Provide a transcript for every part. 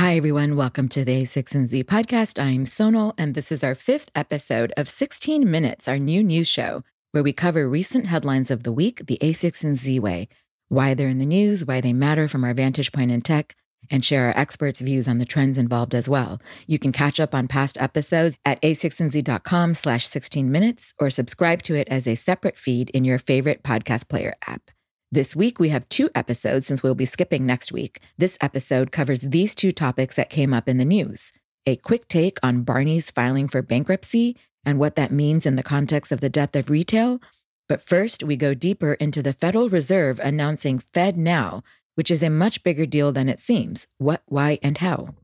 Hi, everyone. Welcome to the a16z podcast. I'm Sonal, and this is our fifth episode of 16 Minutes, our new news show, where we cover recent headlines of the week the a16z way, why they're in the news, why they matter from our vantage point in tech, and share our experts' views on the trends involved as well. You can catch up on past episodes at a16z.com slash 16 minutes or subscribe to it as a separate feed in your favorite podcast player app. This week, we have two episodes since we'll be skipping next week. This episode covers these two topics that came up in the news a quick take on Barney's filing for bankruptcy and what that means in the context of the death of retail. But first, we go deeper into the Federal Reserve announcing FedNow, which is a much bigger deal than it seems. What, why, and how?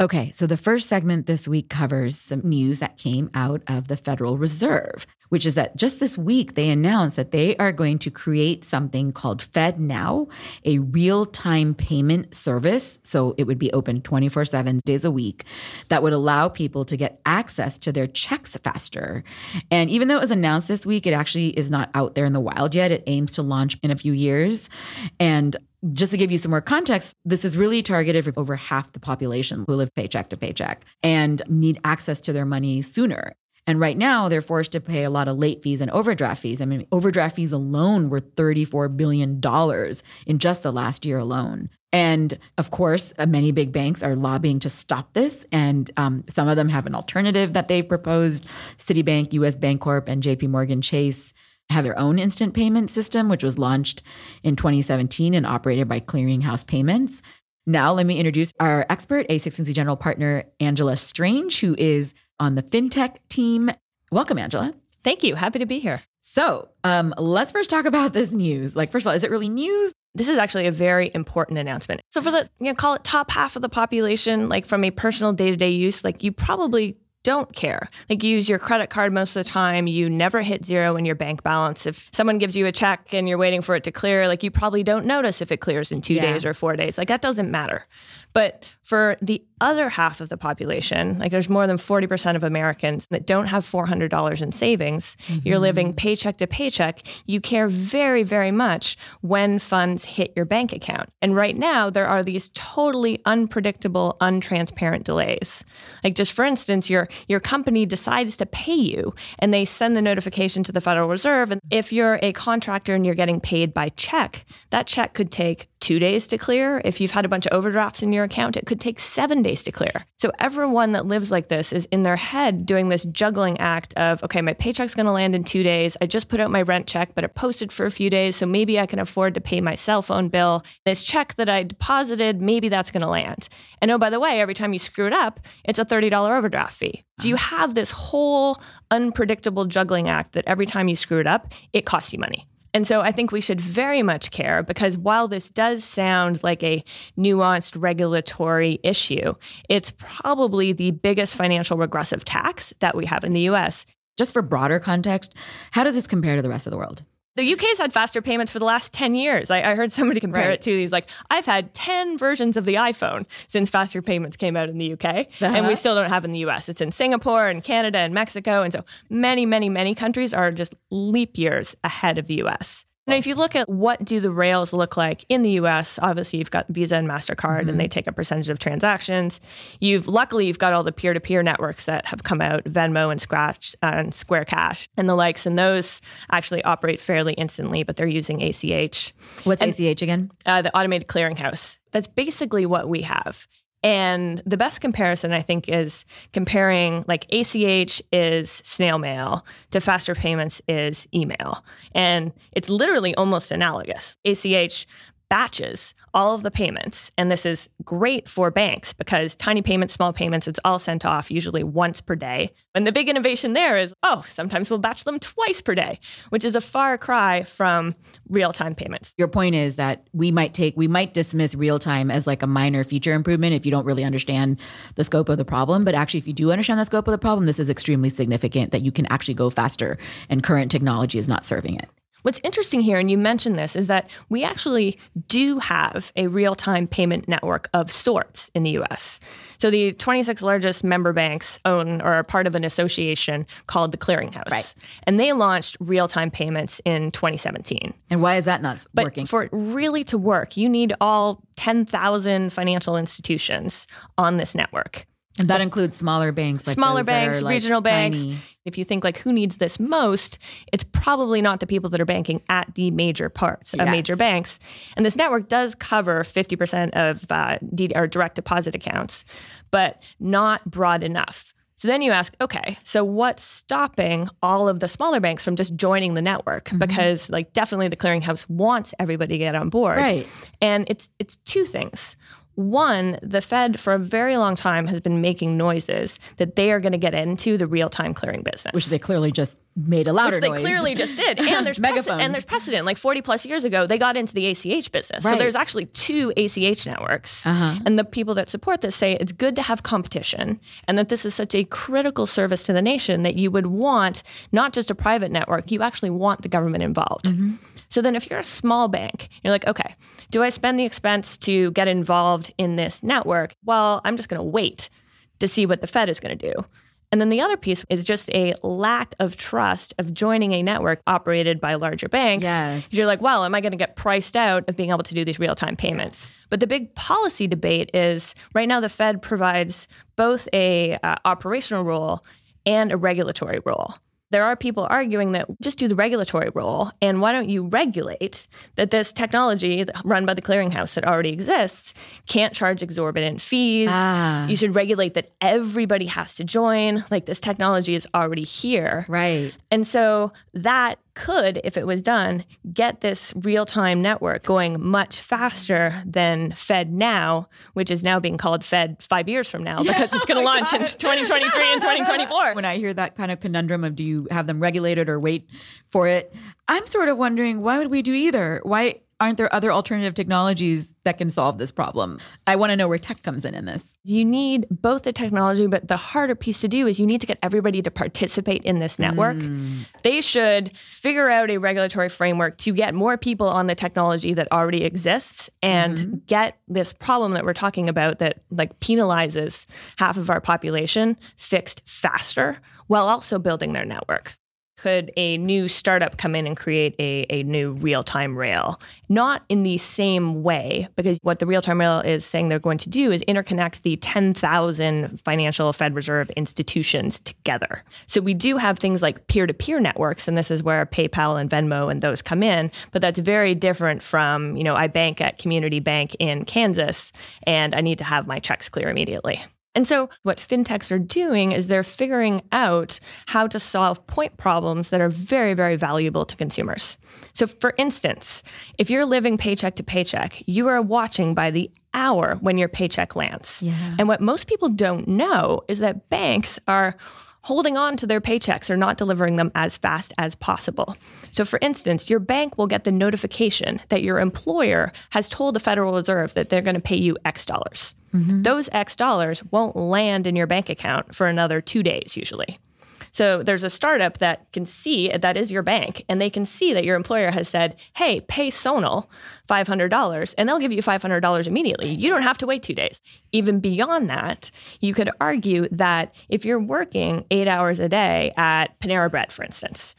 Okay, so the first segment this week covers some news that came out of the Federal Reserve, which is that just this week they announced that they are going to create something called FedNow, a real time payment service. So it would be open 24 7 days a week that would allow people to get access to their checks faster. And even though it was announced this week, it actually is not out there in the wild yet. It aims to launch in a few years. And just to give you some more context, this is really targeted for over half the population who live paycheck to paycheck and need access to their money sooner. And right now, they're forced to pay a lot of late fees and overdraft fees. I mean, overdraft fees alone were $34 billion in just the last year alone. And of course, uh, many big banks are lobbying to stop this. And um, some of them have an alternative that they've proposed. Citibank, US Bancorp, and JP Morgan Chase have their own instant payment system, which was launched in 2017 and operated by Clearinghouse Payments. Now, let me introduce our expert, a16z General Partner Angela Strange, who is on the FinTech team. Welcome, Angela. Thank you. Happy to be here. So, um, let's first talk about this news. Like, first of all, is it really news? This is actually a very important announcement. So, for the you know, call it top half of the population, like from a personal day to day use, like you probably don't care. Like you use your credit card most of the time, you never hit zero in your bank balance. If someone gives you a check and you're waiting for it to clear, like you probably don't notice if it clears in two yeah. days or four days. Like that doesn't matter. But for the other half of the population, like there's more than 40% of Americans that don't have $400 in savings, mm-hmm. you're living paycheck to paycheck, you care very, very much when funds hit your bank account. And right now, there are these totally unpredictable, untransparent delays. Like just for instance, your your company decides to pay you and they send the notification to the Federal Reserve. And if you're a contractor and you're getting paid by check, that check could take two days to clear. If you've had a bunch of overdrafts in your account, it could take seven days to clear. So everyone that lives like this is in their head doing this juggling act of, okay, my paycheck's going to land in two days. I just put out my rent check, but it posted for a few days. So maybe I can afford to pay my cell phone bill. This check that I deposited, maybe that's going to land. And oh, by the way, every time you screw it up, it's a $30 overdraft fee. So you uh-huh. have this whole unpredictable juggling act that every time you screw it up, it costs you money. And so I think we should very much care because while this does sound like a nuanced regulatory issue, it's probably the biggest financial regressive tax that we have in the US. Just for broader context, how does this compare to the rest of the world? The UK's had faster payments for the last 10 years. I, I heard somebody compare right. it to these like, I've had 10 versions of the iPhone since faster payments came out in the UK, uh-huh. and we still don't have in the US. It's in Singapore and Canada and Mexico. And so many, many, many countries are just leap years ahead of the US. Now, if you look at what do the rails look like in the U.S., obviously you've got Visa and Mastercard, mm-hmm. and they take a percentage of transactions. You've luckily you've got all the peer-to-peer networks that have come out, Venmo and Scratch and Square Cash and the likes, and those actually operate fairly instantly, but they're using ACH. What's and, ACH again? Uh, the automated clearinghouse. That's basically what we have. And the best comparison, I think, is comparing like ACH is snail mail to faster payments is email. And it's literally almost analogous. ACH batches all of the payments. And this is great for banks because tiny payments, small payments, it's all sent off usually once per day. And the big innovation there is oh, sometimes we'll batch them twice per day, which is a far cry from real time payments. Your point is that we might take, we might dismiss real time as like a minor feature improvement if you don't really understand the scope of the problem. But actually, if you do understand the scope of the problem, this is extremely significant that you can actually go faster and current technology is not serving it. What's interesting here, and you mentioned this, is that we actually do have a real time payment network of sorts in the US. So the 26 largest member banks own or are part of an association called the Clearinghouse. Right. And they launched real time payments in 2017. And why is that not But working? for it really to work, you need all 10,000 financial institutions on this network. And that includes smaller banks, like Smaller those that are, banks, like, regional banks. tiny. If you think like who needs this most, it's probably not the people that are banking at the major parts of Yes. major banks. And this network does cover 50% of uh, D- or direct deposit accounts, but not broad enough. So then you ask, okay, so what's stopping all of the smaller banks from just joining the network? Mm-hmm. Because like definitely the clearinghouse wants everybody to get on board. Right. And it's it's two things. One, the Fed for a very long time has been making noises that they are going to get into the real-time clearing business. Which they clearly just made a louder Which they noise. clearly just did. And there's prece- Megaphoned. and there's precedent. Like 40 plus years ago, they got into the ACH business. So there's actually two ACH networks. Uh-huh. And the people that support this say it's good to have competition and that this is such a critical service to the nation that you would want not just a private network, you actually want the government involved. Mm-hmm. So then if you're a small bank, you're like, okay, do I spend the expense to get involved in this network? Well, I'm just going to wait to see what the Fed is going to do. And then the other piece is just a lack of trust of joining a network operated by larger banks. Yes. You're like, well, am I going to get priced out of being able to do these real time payments? But the big policy debate is right now the Fed provides both a uh, operational role and a regulatory role. There are people arguing that just do the regulatory role, and why don't you regulate that this technology run by the clearinghouse that already exists can't charge exorbitant fees? Ah. You should regulate that everybody has to join. Like this technology is already here. Right. And so that could, if it was done, get this real time network going much faster than FedNow, which is now being called Fed five years from now because it's going to oh launch in 2023 and 2024. When I hear that kind of conundrum of do you have them regulated or wait for it, I'm sort of wondering why would we do either? Why aren't there other alternative technologies that can solve this problem? I want to know where tech comes in in this. You need both the technology, but the harder piece to do is you need to get everybody to participate in this network. Mm. They should figure out a regulatory framework to get more people on the technology that already exists and mm-hmm. get this problem that we're talking about that like penalizes half of our population fixed faster while also building their network. Could a new startup come in and create a, a new real time rail? Not in the same way, because what the real time rail is saying they're going to do is interconnect the 10,000 financial Fed Reserve institutions together. So we do have things like peer to peer networks, and this is where PayPal and Venmo and those come in, but that's very different from, you know, I bank at Community Bank in Kansas and I need to have my checks clear immediately. And so, what fintechs are doing is they're figuring out how to solve point problems that are very, very valuable to consumers. So, for instance, if you're living paycheck to paycheck, you are watching by the hour when your paycheck lands. Yeah. And what most people don't know is that banks are holding on to their paychecks or not delivering them as fast as possible. So, for instance, your bank will get the notification that your employer has told the Federal Reserve that they're going to pay you X dollars. Mm-hmm. Those X dollars won't land in your bank account for another two days, usually. So there's a startup that can see that is your bank, and they can see that your employer has said, "Hey, pay Sonal five hundred dollars," and they'll give you five hundred dollars immediately. You don't have to wait two days. Even beyond that, you could argue that if you're working eight hours a day at Panera Bread, for instance,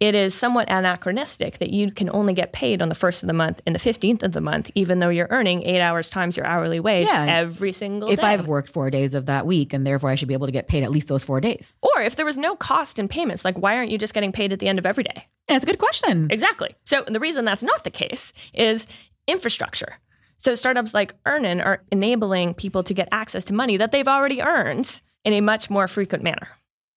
it is somewhat anachronistic that you can only get paid on the first of the month and the 15th of the month, even though you're earning eight hours times your hourly wage Yeah. every single If day. If I've worked four days of that week and therefore I should be able to get paid at least those four days. or if there was no cost in payments, like why aren't you just getting paid at the end of every day? That's a good question. Exactly. So the reason that's not the case is infrastructure. So startups like Earnin are enabling people to get access to money that they've already earned in a much more frequent manner.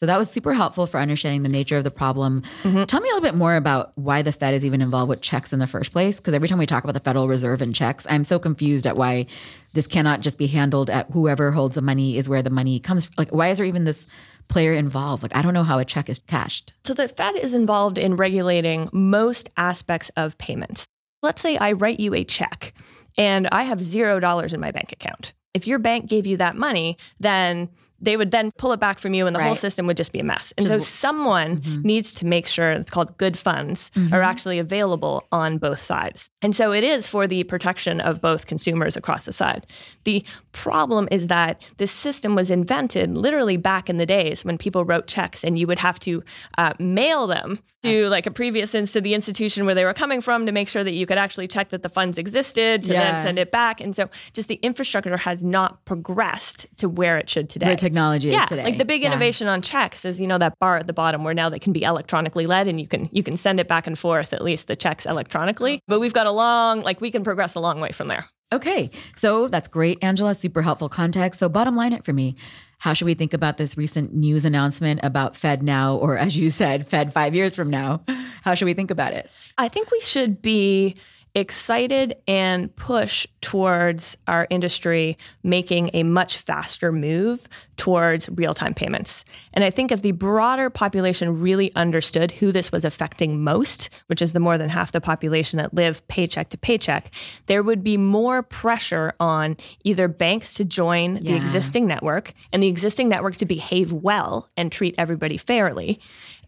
So that was super helpful for understanding the nature of the problem. Mm-hmm. Tell me a little bit more about why the Fed is even involved with checks in the first place. Because every time we talk about the Federal Reserve and checks, I'm so confused at why this cannot just be handled at whoever holds the money is where the money comes. From. Like, why is there even this player involved? Like, I don't know how a check is cashed. So the Fed is involved in regulating most aspects of payments. Let's say I write you a check and I have zero dollars in my bank account. If your bank gave you that money, then they would then pull it back from you and the whole system would just be a mess. And Just so someone Mhm. needs to make sure it's called good funds are actually available on both sides. And so it is for the protection of both consumers across the side. The problem is that this system was invented literally back in the days when people wrote checks and you would have to uh, mail them to like a previous ins to the institution where they were coming from to make sure that you could actually check that the funds existed to Yeah. then send it back. And so just the infrastructure has not progressed to where it should today technology yeah, is today. like the big Yeah. innovation on checks is you know that bar at the bottom where now they can be electronically led and you can you can send it back and forth at least the checks electronically. But we've got a long like we can progress a long way from there. Okay, so that's great, Angela. Super helpful context. So, bottom line it for me. How should we think about this recent news announcement about FedNow, or as you said, Fed five years from now? How should we think about it? I think we should be excited and push towards our industry making a much faster move towards real time payments. And I think if the broader population really understood who this was affecting most, which is the more than half the population that live paycheck to paycheck, there would be more pressure on either banks to join the existing network and the existing network to behave well and treat everybody fairly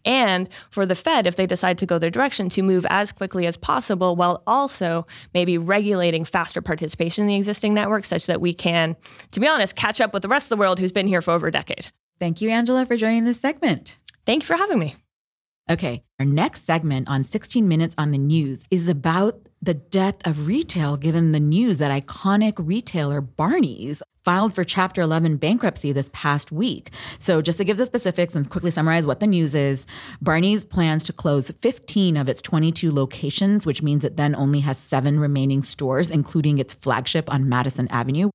and for the Fed, if they decide to go their direction, to move as quickly as possible while also maybe regulating faster participation in the existing network such that we can, to be honest, catch up with the rest of the world who's been here for over a decade. Thank you, Angela, for joining this segment. Thank you for having me. Okay, our next segment on 16 Minutes on the News is about the death of retail, given the news that iconic retailer Barney's filed for Chapter 11 bankruptcy this past week. So, just to give the specifics and quickly summarize what the news is, Barney's plans to close 15 of its 22 locations, which means it then only has seven remaining stores, including its flagship on Madison Avenue.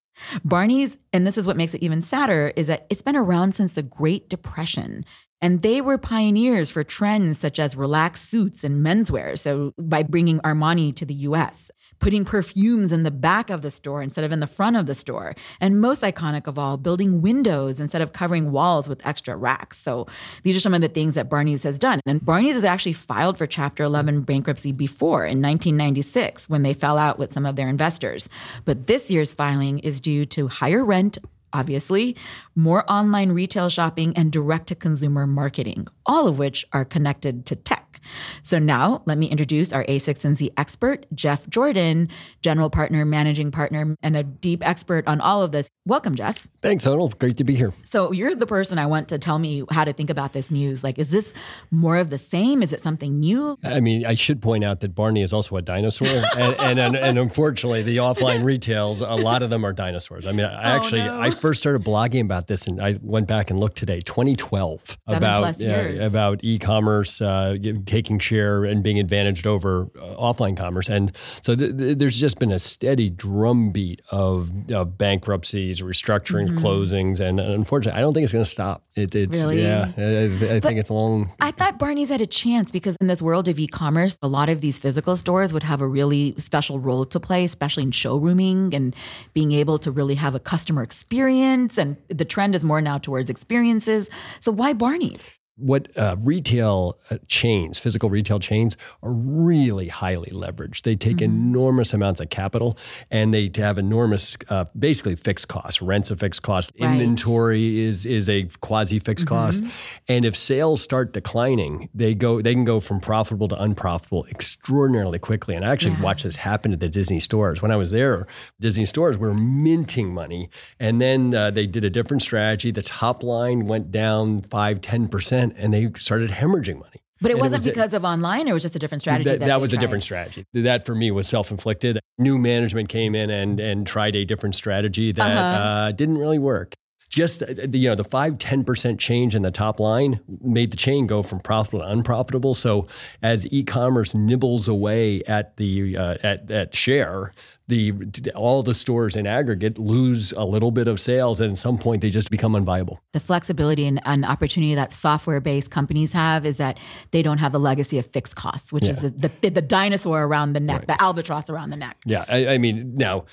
Barney's, and this is what makes it even sadder, is that it's been around since the Great Depression. And they were pioneers for trends such as relaxed suits and menswear. So, by bringing Armani to the US, putting perfumes in the back of the store instead of in the front of the store. And most iconic of all, building windows instead of covering walls with extra racks. So, these are some of the things that Barney's has done. And Barney's has actually filed for Chapter 11 bankruptcy before in 1996 when they fell out with some of their investors. But this year's filing is due to higher rent obviously, more online retail shopping, and direct to consumer marketing, all of which are connected to tech. So now let me introduce our a16z expert, Jeff Jordan, general partner, managing partner, and a deep expert on all of this. Welcome, Jeff. Thanks, Sonal. Great to be here. So you're the person I want to tell me how to think about this news. Like, is this more of the same? Is it something new? I mean, I should point out that Barney is also a dinosaur, and, and, and and unfortunately, the offline retails, a lot of them are dinosaurs. I mean, I actually, no. I first started blogging about this, and I went back and looked today, 2012, Seven about plus yeah, years. about e-commerce uh, taking share and being advantaged over uh, offline commerce, and so th- th- there's just been a steady drumbeat of, of bankruptcies, restructuring, closings, and unfortunately, I don't think it's going to stop. It, it's Mm-hmm. Really? yeah, I, I think it's long. I thought Barney's had a chance because in this world of e-commerce, a lot of these physical stores would have a really special role to play, especially in showrooming and being able to really have a customer experience. And the trend is more now towards experiences. So why Barney's? What uh, retail uh, chains, physical retail chains, are really highly leveraged. They take enormous amounts of capital and they have enormous, uh, basically fixed costs. Rent's a fixed cost. Right. Inventory is is a quasi fixed cost. And if sales start declining, they go they can go from profitable to unprofitable extraordinarily quickly. And I actually Yeah. watched this happen at the Disney stores. When I was there, Disney stores were minting money, and then uh, they did a different strategy. The top line went down five, 10 percent, and they started hemorrhaging money. But it And wasn't was a- because of online, it was just a different strategy. that, That, that was a different strategy. That for me was self-inflicted. New management came in and and tried a different strategy that Uh-huh. uh, didn't really work. Just uh, the, you know the five ten percent change in the top line made the chain go from profitable to unprofitable. So as e-commerce nibbles away at the uh, at at share, the all the stores in aggregate lose a little bit of sales, and at some point they just become unviable. The flexibility and, and opportunity that software-based companies have is that they don't have the legacy of fixed costs, which is the, the, the dinosaur around the neck, the albatross around the neck. Yeah, I, I mean, now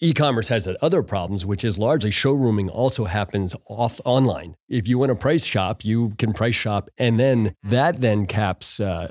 e-commerce has other problems, which is largely showrooming also also happens off online. If you want to price shop, you can price shop, and then that then caps uh,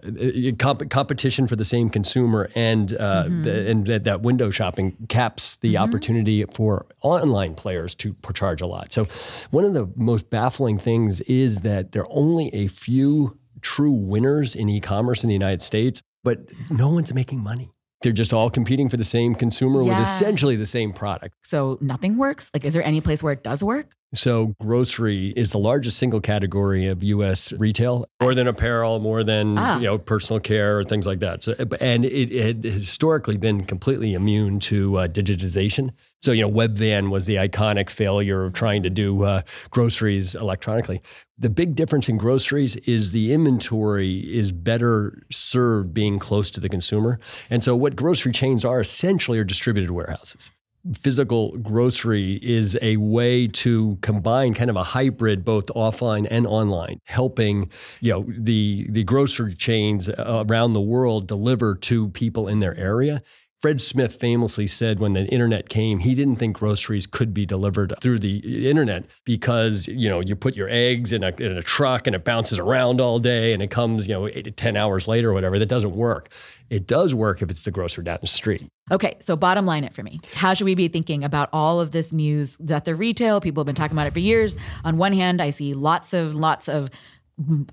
comp- competition for the same consumer, and uh, mm-hmm. the, and that, that, window shopping caps the mm-hmm. opportunity for online players to charge a lot. So, one of the most baffling things is that there are only a few true winners in e-commerce in the United States, but no one's making money they're just all competing for the same consumer yeah. with essentially the same product. So nothing works? Like, is there any place where it does work? So, grocery is the largest single category of U.S. retail, more than apparel, more than ah. you know personal care or things like that. So, and it, it had historically been completely immune to uh, digitization. So, you know, Webvan was the iconic failure of trying to do uh, groceries electronically. The big difference in groceries is the inventory is better served being close to the consumer. And so, what grocery chains are essentially are distributed warehouses physical grocery is a way to combine kind of a hybrid both offline and online helping you know the the grocery chains around the world deliver to people in their area Fred Smith famously said when the internet came, he didn't think groceries could be delivered through the internet because, you know, you put your eggs in a, in a truck and it bounces around all day and it comes, you know, eight to 10 hours later or whatever. That doesn't work. It does work if it's the grocer down the street. Okay, so bottom line it for me. How should we be thinking about all of this news that the retail people have been talking about it for years? On one hand, I see lots of lots of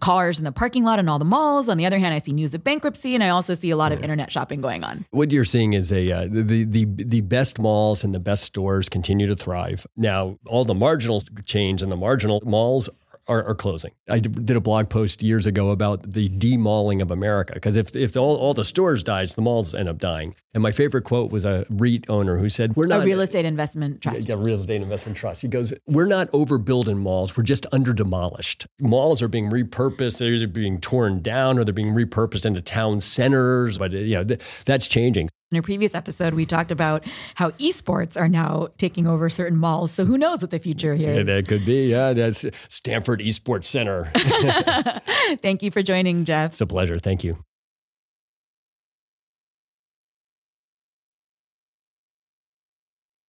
cars in the parking lot and all the malls. On the other hand, I see news of bankruptcy, and I also see a lot of internet shopping going on. What you're seeing is a uh, the the the best malls and the best stores continue to thrive. Now, all the marginal change and the marginal malls are, are closing. I did a blog post years ago about the demalling of America because if if all, all the stores dies, the malls end up dying. And my favorite quote was a REIT owner who said, "We're not a real estate investment trust. Yeah, real estate investment trust." He goes, "We're not overbuilding malls. We're just under demolished. Malls are being repurposed. They're either being torn down or they're being repurposed into town centers. But you know th- that's changing." In a previous episode, we talked about how esports are now taking over certain malls. So who knows what the future here is? that could be. Yeah, that's Stanford Esports Center. Thank you for joining, Jeff. It's a pleasure. Thank you.